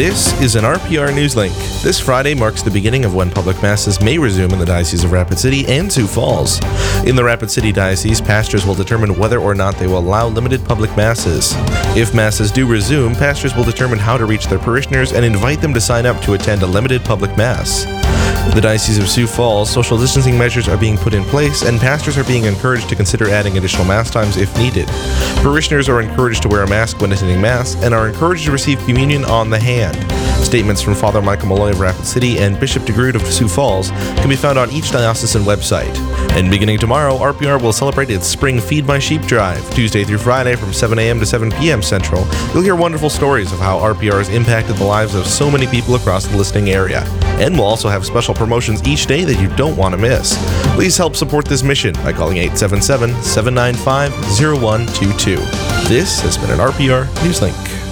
This is an RPR News Link. This Friday marks the beginning of when public masses may resume in the Diocese of Rapid City and Sioux Falls. In the Rapid City Diocese, pastors will determine whether or not they will allow limited public masses. If masses do resume, pastors will determine how to reach their parishioners and invite them to sign up to attend a limited public mass. The Diocese of Sioux Falls, social distancing measures are being put in place, and pastors are being encouraged to consider adding additional Mass times if needed. Parishioners are encouraged to wear a mask when attending Mass and are encouraged to receive communion on the hand. Statements from Father Michael Malloy of Rapid City and Bishop DeGrood of Sioux Falls can be found on each diocesan website. And beginning tomorrow, RPR will celebrate its Spring Feed My Sheep Drive, Tuesday through Friday from 7 a.m. to 7 p.m. Central. You'll hear wonderful stories of how RPR has impacted the lives of so many people across the listening area. And we'll also have special promotions each day that you don't want to miss. Please help support this mission by calling 877 795 0122. This has been an RPR Newslink.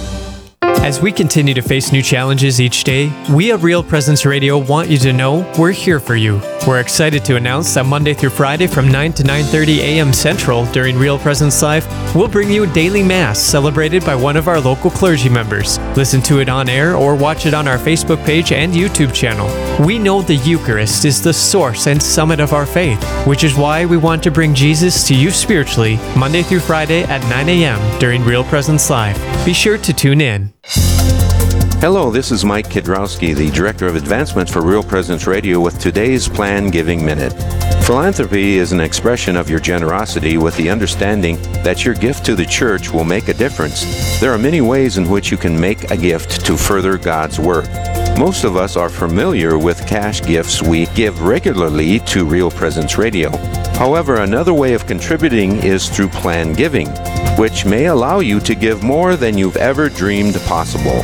As we continue to face new challenges each day, we at Real Presence Radio want you to know we're here for you. We're excited to announce that Monday through Friday from 9 to 9:30 a.m. Central during Real Presence Live, we'll bring you a daily mass celebrated by one of our local clergy members. Listen to it on air or watch it on our Facebook page and YouTube channel. We know the Eucharist is the source and summit of our faith, which is why we want to bring Jesus to you spiritually Monday through Friday at 9 a.m. during Real Presence Live. Be sure to tune in. Hello, this is Mike Kidrowski, the Director of Advancement for Real Presence Radio with today's Plan Giving Minute. Philanthropy is an expression of your generosity with the understanding that your gift to the church will make a difference. There are many ways in which you can make a gift to further God's work. Most of us are familiar with cash gifts we give regularly to Real Presence Radio. However, another way of contributing is through plan giving, which may allow you to give more than you've ever dreamed possible.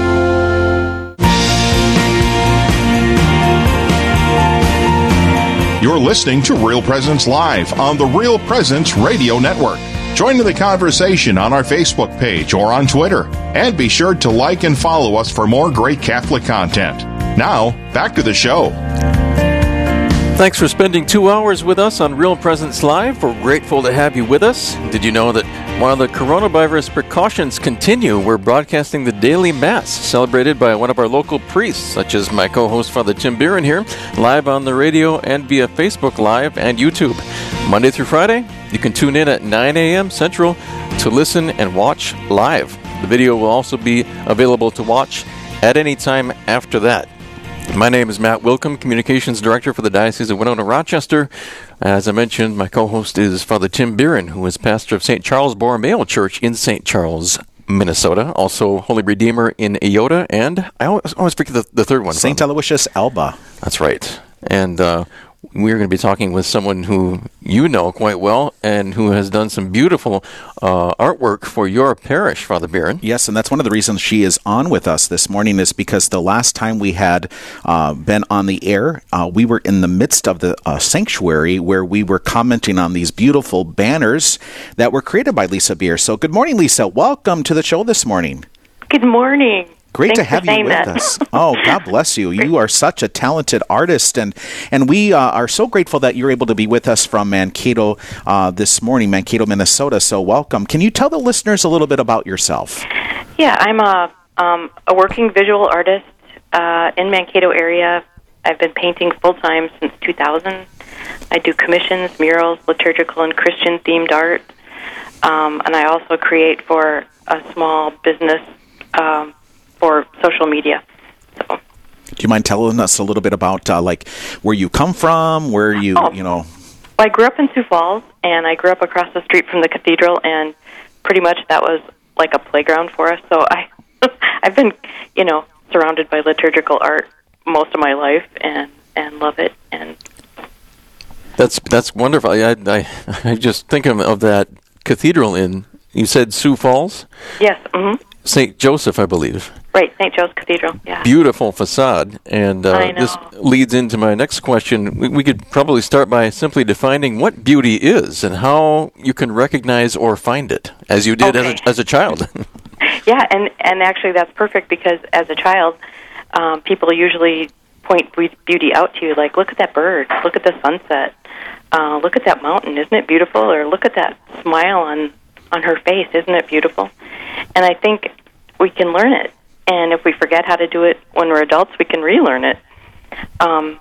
You're listening to Real Presence Live on the Real Presence Radio Network. Join in the conversation on our Facebook page or on Twitter. And be sure to like and follow us for more great Catholic content. Now, back to the show. Thanks for spending two hours with us on Real Presence Live. We're grateful to have you with us. Did you know that while the coronavirus precautions continue, we're broadcasting the daily Mass celebrated by one of our local priests, such as my co host Father Tim Biren here, live on the radio and via Facebook Live and YouTube. Monday through Friday, you can tune in at 9 a.m. Central to listen and watch live. The video will also be available to watch at any time after that. My name is Matt Willkom, Communications Director for the Diocese of Winona Rochester. As I mentioned, my co host is Father Tim Biren, who is pastor of St. Charles Borromeo Church in St. Charles, Minnesota. Also, Holy Redeemer in Eyota, and I always, always forget the, the third one. St. Aloysius Elba. That's right. And uh, we're going to be talking with someone who you know quite well and who has done some beautiful uh, artwork for your parish, Father Biren. Yes, and that's one of the reasons she is on with us this morning is because the last time we had uh, been on the air, uh, we were in the midst of the uh, sanctuary where we were commenting on these beautiful banners that were created by Lisa Beer. So, good morning, Lisa. Welcome to the show this morning. Good morning. Great Thanks to have you with that. us. Oh, God bless you. You are such a talented artist, and and we uh, are so grateful that you're able to be with us from Mankato uh, this morning, Mankato, Minnesota. So, welcome. Can you tell the listeners a little bit about yourself? Yeah, I'm a um, a working visual artist uh, in Mankato area. I've been painting full time since 2000. I do commissions, murals, liturgical and Christian themed art, um, and I also create for a small business um, for social media. So Do you mind telling us a little bit about uh, like where you come from, where you Oh. you know? I grew up in Sioux Falls, and I grew up across the street from the cathedral, and pretty much that was like a playground for us. So I, I've been, you know, surrounded by liturgical art most of my life, and and love it. And That's that's wonderful. I I, I just think of, of that cathedral in you said Sioux Falls, yes, hmm St. Joseph, I believe. Right, St. Joe's Cathedral. Yeah. Beautiful facade, and uh, this leads into my next question. We, we could probably start by simply defining what beauty is and how you can recognize or find it, as you did Okay. as, a, as a child. Yeah, and and actually that's perfect because as a child, um, people usually point beauty out to you, like look at that bird, look at the sunset, uh, look at that mountain, isn't it beautiful? Or look at that smile on on her face, isn't it beautiful? And I think we can learn it, and if we forget how to do it when we're adults, we can relearn it. Um,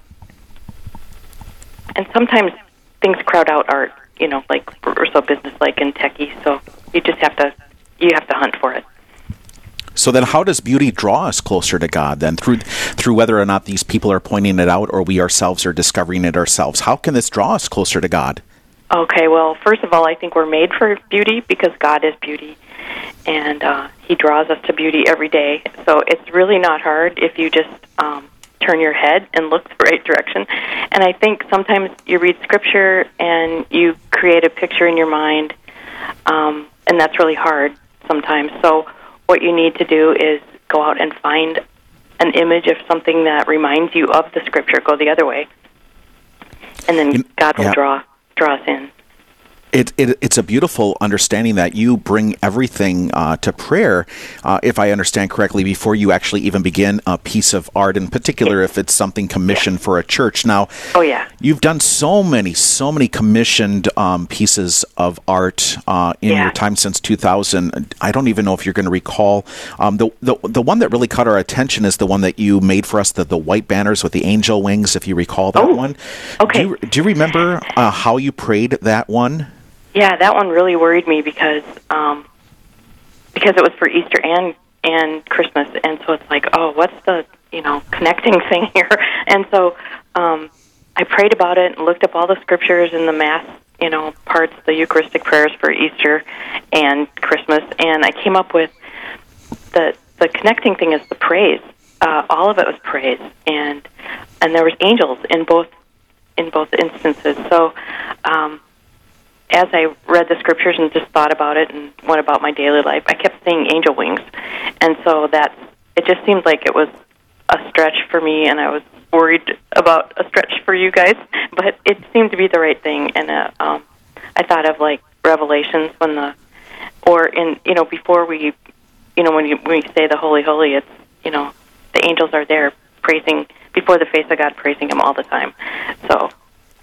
and sometimes things crowd out art, you know, like we're so businesslike and techy, so you just have to you have to hunt for it. So then, how does beauty draw us closer to God? Then through through whether or not these people are pointing it out, or we ourselves are discovering it ourselves. How can this draw us closer to God? Okay, well, first of all, I think we're made for beauty because God is beauty, and uh, He draws us to beauty every day. So it's really not hard if you just um, turn your head and look the right direction. And I think sometimes you read Scripture and you create a picture in your mind, um, and that's really hard sometimes. So what you need to do is go out and find an image of something that reminds you of the Scripture. Go the other way, and then God will yeah. draw draw us in. It, it, it's a beautiful understanding that you bring everything uh, to prayer, uh, if I understand correctly, before you actually even begin a piece of art, in particular if it's something commissioned for a church. Now, Oh, yeah. you've done so many, so many commissioned um, pieces of art uh, in Yeah. your time since 2000. I don't even know if you're going to recall. Um, the, the the one that really caught our attention is the one that you made for us, the, the white banners with the angel wings, if you recall that Oh, one. okay. Do you, do you remember uh, how you prayed that one? Yeah, that one really worried me because um, because it was for Easter and and Christmas, and so it's like, oh, what's the you know connecting thing here? And so um, I prayed about it and looked up all the scriptures and the mass, you know, parts, the Eucharistic prayers for Easter and Christmas, and I came up with the the connecting thing is the praise. Uh, all of it was praise, and and there was angels in both in both instances. So. Um, as I read the scriptures and just thought about it and went about my daily life, I kept seeing angel wings, and so that it just seemed like it was a stretch for me, and I was worried about a stretch for you guys, but it seemed to be the right thing, and uh, um, I thought of like Revelations when the, or in you know before we, you know when you when we say the Holy Holy, it's you know the angels are there praising before the face of God, praising Him all the time, so.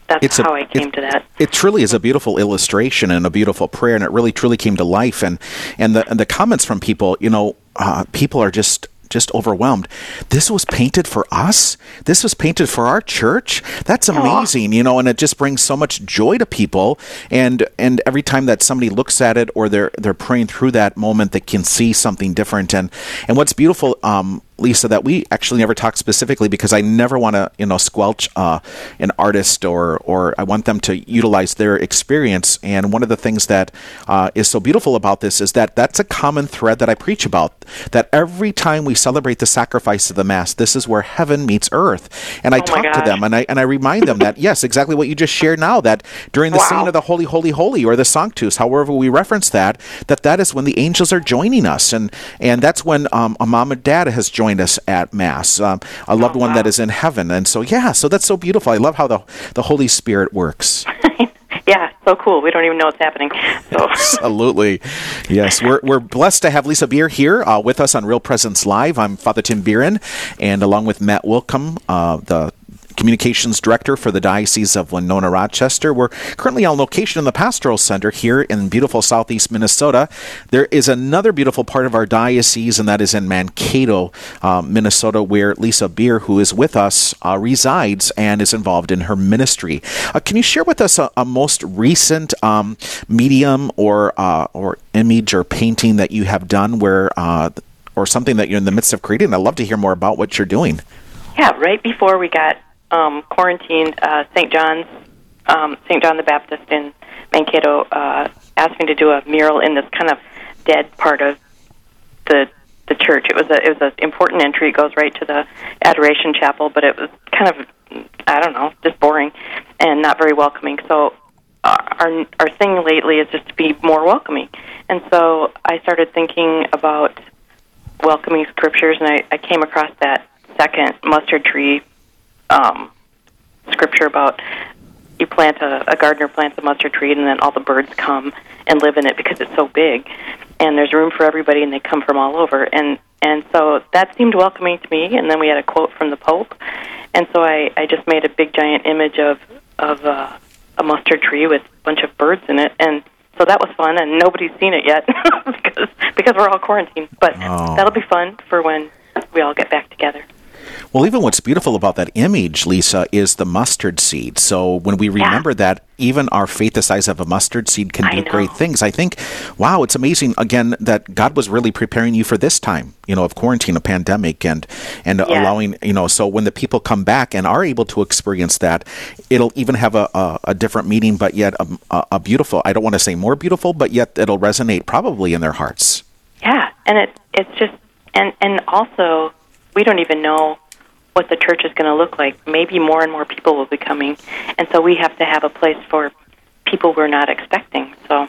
That's It's how I came to that. It truly is a beautiful illustration and a beautiful prayer, and it really truly came to life. And and the and the comments from people, you know, uh, people are just just overwhelmed. This was painted for us. This was painted for our church. That's amazing, you know, and it just brings so much joy to people. And and every time that somebody looks at it or they're they're praying through that moment, they can see something different. And and what's beautiful, um, Lisa, that we actually never talked specifically because I never want to, you know, squelch uh, an artist or or I want them to utilize their experience. And one of the things that uh, is so beautiful about this is that that's a common thread that I preach about. That every time we celebrate the sacrifice of the mass, this is where heaven meets earth. And I Oh talk to them and I and I remind them that yes, exactly what you just shared now. That during the Wow. singing of the Holy, Holy, Holy or the Sanctus, however we reference that, that that is when the angels are joining us, and and that's when um, a mom and dad has joined us at mass, um, a loved Oh, one that wow. is in heaven, and so yeah, so that's so beautiful. I love how the the Holy Spirit works. yeah, so cool. We don't even know what's happening. So Absolutely. Yes, we're, we're blessed to have Lisa Beer here uh, with us on Real Presence Live. I'm Father Tim Biren, and along with Matt Willkom, uh, the communications director for the Diocese of Winona Rochester. We're currently on location in the Pastoral Center here in beautiful southeast Minnesota. There is another beautiful part of our diocese, and that is in Mankato, uh, Minnesota, where Lisa Beer, who is with us, uh, resides and is involved in her ministry. Uh, can you share with us a, a most recent um, medium or uh, or image or painting that you have done, where uh, or something that you're in the midst of creating? I'd love to hear more about what you're doing. Yeah, right before we got um, quarantined, uh, St. John's, um, St. John the Baptist in Mankato uh, asked me to do a mural in this kind of dead part of the the church. It was a it was an important entry. It goes right to the adoration chapel, but it was kind of I don't know, just boring and not very welcoming. So uh, our our thing lately is just to be more welcoming, and so I started thinking about welcoming scriptures, and I, I came across that second mustard tree um, scripture about you plant a, a gardener plants a mustard tree, and then all the birds come and live in it because it's so big, and there's room for everybody, and they come from all over, and and so that seemed welcoming to me. And then we had a quote from the Pope, and so I I just made a big giant image of of uh, a mustard tree with a bunch of birds in it, and so that was fun. And nobody's seen it yet because because we're all quarantined, but Oh. that'll be fun for when we all get back together. Well, even what's beautiful about that image, Lisa, is the mustard seed. So when we remember that, even our faith the size of a mustard seed can I do know. great things. I think, wow, it's amazing again that God was really preparing you for this time, you know, of quarantine, a pandemic, and and Yeah. allowing, you know, so when the people come back and are able to experience that, it'll even have a, a, a different meaning, but yet a, a, a beautiful. I don't want to say more beautiful, but yet it'll resonate probably in their hearts. Yeah, and it it's just and and also we don't even know what the church is going to look like. Maybe more and more people will be coming, and so we have to have a place for people we're not expecting. So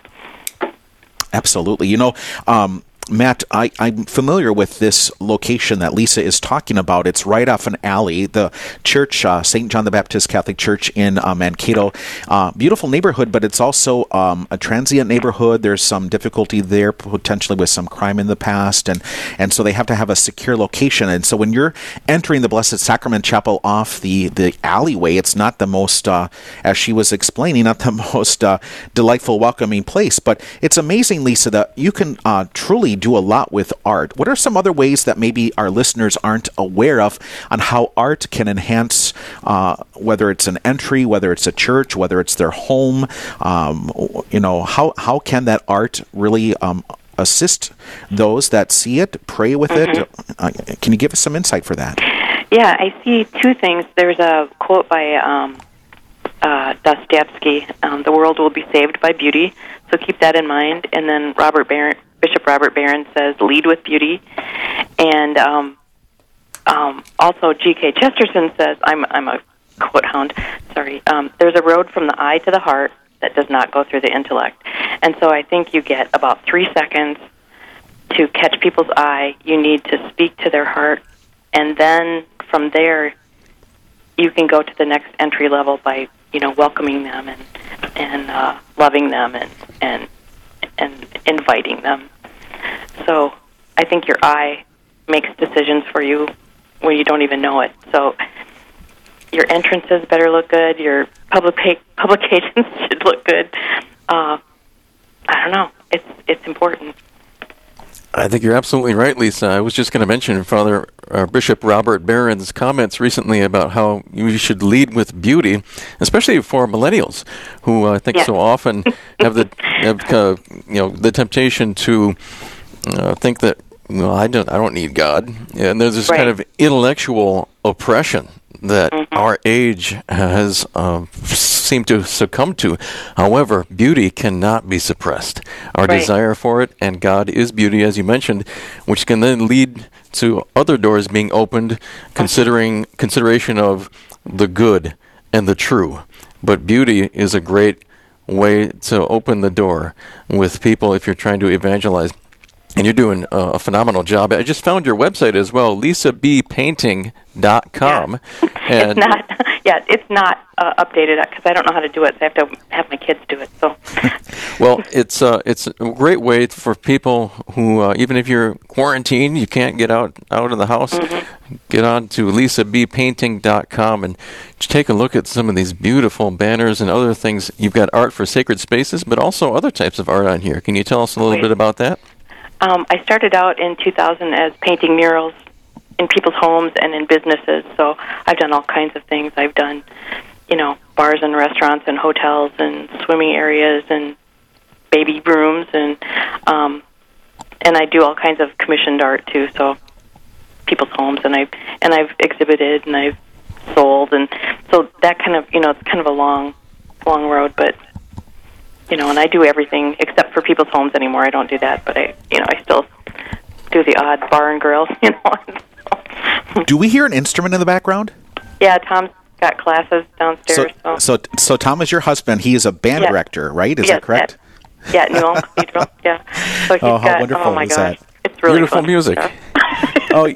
Absolutely. You know, um, Matt, I, I'm familiar with this location that Lisa is talking about. It's right off an alley, the church, uh, St. John the Baptist Catholic Church in uh, Mankato. Uh, beautiful neighborhood, but it's also um, a transient neighborhood. There's some difficulty there, potentially with some crime in the past, and and so they have to have a secure location. And so when you're entering the Blessed Sacrament Chapel off the the alleyway, it's not the most, uh, as she was explaining, not the most uh, delightful, welcoming place. But it's amazing, Lisa, that you can uh, truly do a lot with art. What are some other ways that maybe our listeners aren't aware of on how art can enhance, uh, whether it's an entry, whether it's a church, whether it's their home? Um, you know, how how can that art really um, assist those that see it, pray with it? Uh, can you give us some insight for that? yeah, I see two things. There's a quote by um, uh, Dostoevsky: um, "The world will be saved by beauty." So keep that in mind. And then Robert Barron, Bishop Robert Barron says, "Lead with beauty." And um, um, also, G.K. Chesterton says, "I'm I'm a quote hound. Sorry. Um, there's a road from the eye to the heart that does not go through the intellect." And so I think you get about three seconds to catch people's eye. You need to speak to their heart, and then from there, you can go to the next entry level by you know welcoming them and and uh, loving them and and and inviting them. So I think your eye makes decisions for you when you don't even know it. So your entrances better look good. Your public publications should look good. Uh, I don't know. It's it's important. I think you're absolutely right, Lisa. I was just going to mention Father uh, Bishop Robert Barron's comments recently about how you should lead with beauty, especially for millennials, who uh, I think Yeah. so often have the have, uh, you know the temptation to uh, think that well, I don't I don't need God, and there's this kind of intellectual oppression that Mm-hmm. our age has uh, seemed to succumb to. However, beauty cannot be suppressed. Our Right. desire for it, and God is beauty, as you mentioned, which can then lead to other doors being opened, considering consideration of the good and the true. But beauty is a great way to open the door with people if you're trying to evangelize. And you're doing uh, a phenomenal job. I just found your website as well, lisabpainting.com. And it's not. Yeah, it's not uh, updated because I don't know how to do it. So I have to have my kids do it. So Well, it's uh, it's a great way for people who, uh, even if you're quarantined, you can't get out out of the house. Get on to lisabpainting.com and take a look at some of these beautiful banners and other things. You've got art for sacred spaces, but also other types of art on here. Can you tell us a little bit about that? Um, I started out in 2000 as painting murals in people's homes and in businesses. So I've done all kinds of things. I've done, you know, bars and restaurants and hotels and swimming areas and baby rooms and um, and I do all kinds of commissioned art too. So people's homes, and I've and I've exhibited and I've sold, and so that kind of you know it's kind of a long, long road, but you know, and I do everything except for people's homes anymore. I don't do that, but I you know I still do the odd bar and grill, you know. Do we hear an instrument in the background? yeah, Tom's got classes downstairs. So, so, so Tom is your husband. He is a band Yes. director, right? Is Yes, that correct? At, yeah, New Ulm Cathedral. Yeah. So oh, he's Oh, how got, oh wonderful oh my is gosh, that? it's really Beautiful music. oh,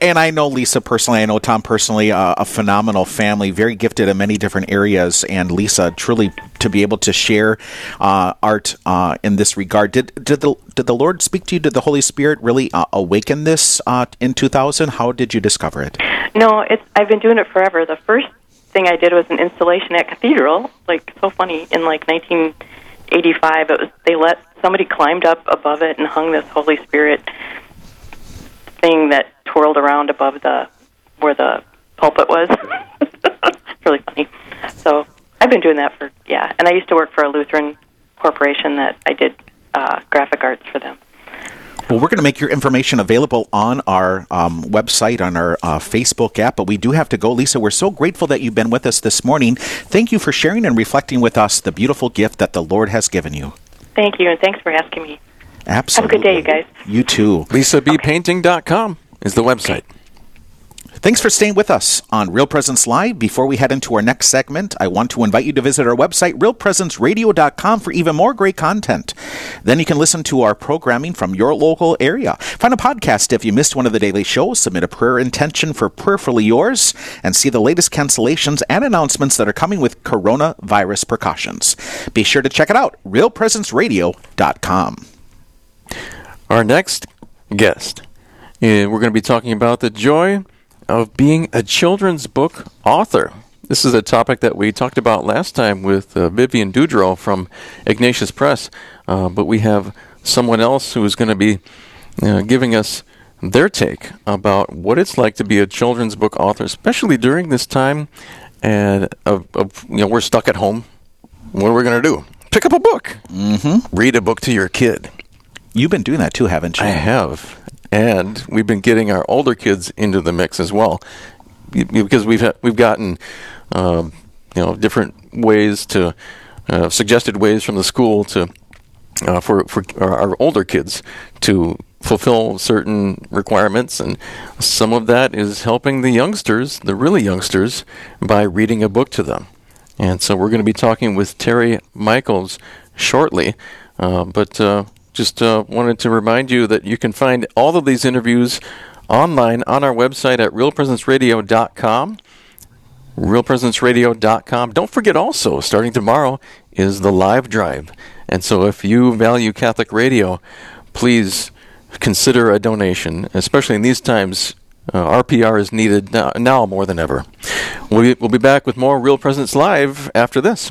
and I know Lisa personally. I know Tom personally. Uh, a phenomenal family, very gifted in many different areas. And Lisa, truly, to be able to share uh, art uh, in this regard, did did the did the Lord speak to you? Did the Holy Spirit really uh, awaken this uh, in 2000? How did you discover it? No, it's I've been doing it forever. The first thing I did was an installation at Cathedral. Like so funny in like 1985. It was they let somebody climbed up above it and hung this Holy Spirit thing that twirled around above the where the pulpit was. it's really funny. So I've been doing that for yeah, and I used to work for a Lutheran corporation that I did uh, graphic arts for them. Well, we're going to make your information available on our um, website, on our uh, Facebook app, but we do have to go. Lisa, we're so grateful that you've been with us this morning. Thank you for sharing and reflecting with us the beautiful gift that the Lord has given you. Thank you, and thanks for asking me. Absolutely. Have a good day, you guys. You too. LisaBPainting.com is the website. Thanks for staying with us on Real Presence Live. Before we head into our next segment, I want to invite you to visit our website, realpresenceradio.com, for even more great content. Then you can listen to our programming from your local area. Find a podcast if you missed one of the daily shows, submit a prayer intention for Prayerfully Yours, and see the latest cancellations and announcements that are coming with coronavirus precautions. Be sure to check it out, realpresenceradio.com. Our next guest, eh, we're going to be talking about the joy of being a children's book author. This is a topic that we talked about last time with uh, Vivian Dudro from Ignatius Press, uh, but we have someone else who is going to be uh, giving us their take about what it's like to be a children's book author, especially during this time. And of, of you know, we're stuck at home. What are we going to do? Pick up a book. Mm-hmm. Read a book to your kid. You've been doing that too, haven't you? I have, and we've been getting our older kids into the mix as well, because we've ha- we've gotten um, you know different ways to uh, suggested ways from the school to uh, for for our, older kids to fulfill certain requirements, and some of that is helping the youngsters, the really youngsters, by reading a book to them. And so we're going to be talking with Terry Michaels shortly. Uh, but uh, just uh, wanted to remind you that you can find all of these interviews online on our website at realpresenceradio.com. Realpresenceradio.com. Don't forget also, starting tomorrow, is the live drive. And so if you value Catholic radio, please consider a donation, especially in these times. Uh, RPR is needed now, now more than ever. We'll be, we'll be back with more Real Presence Live after this.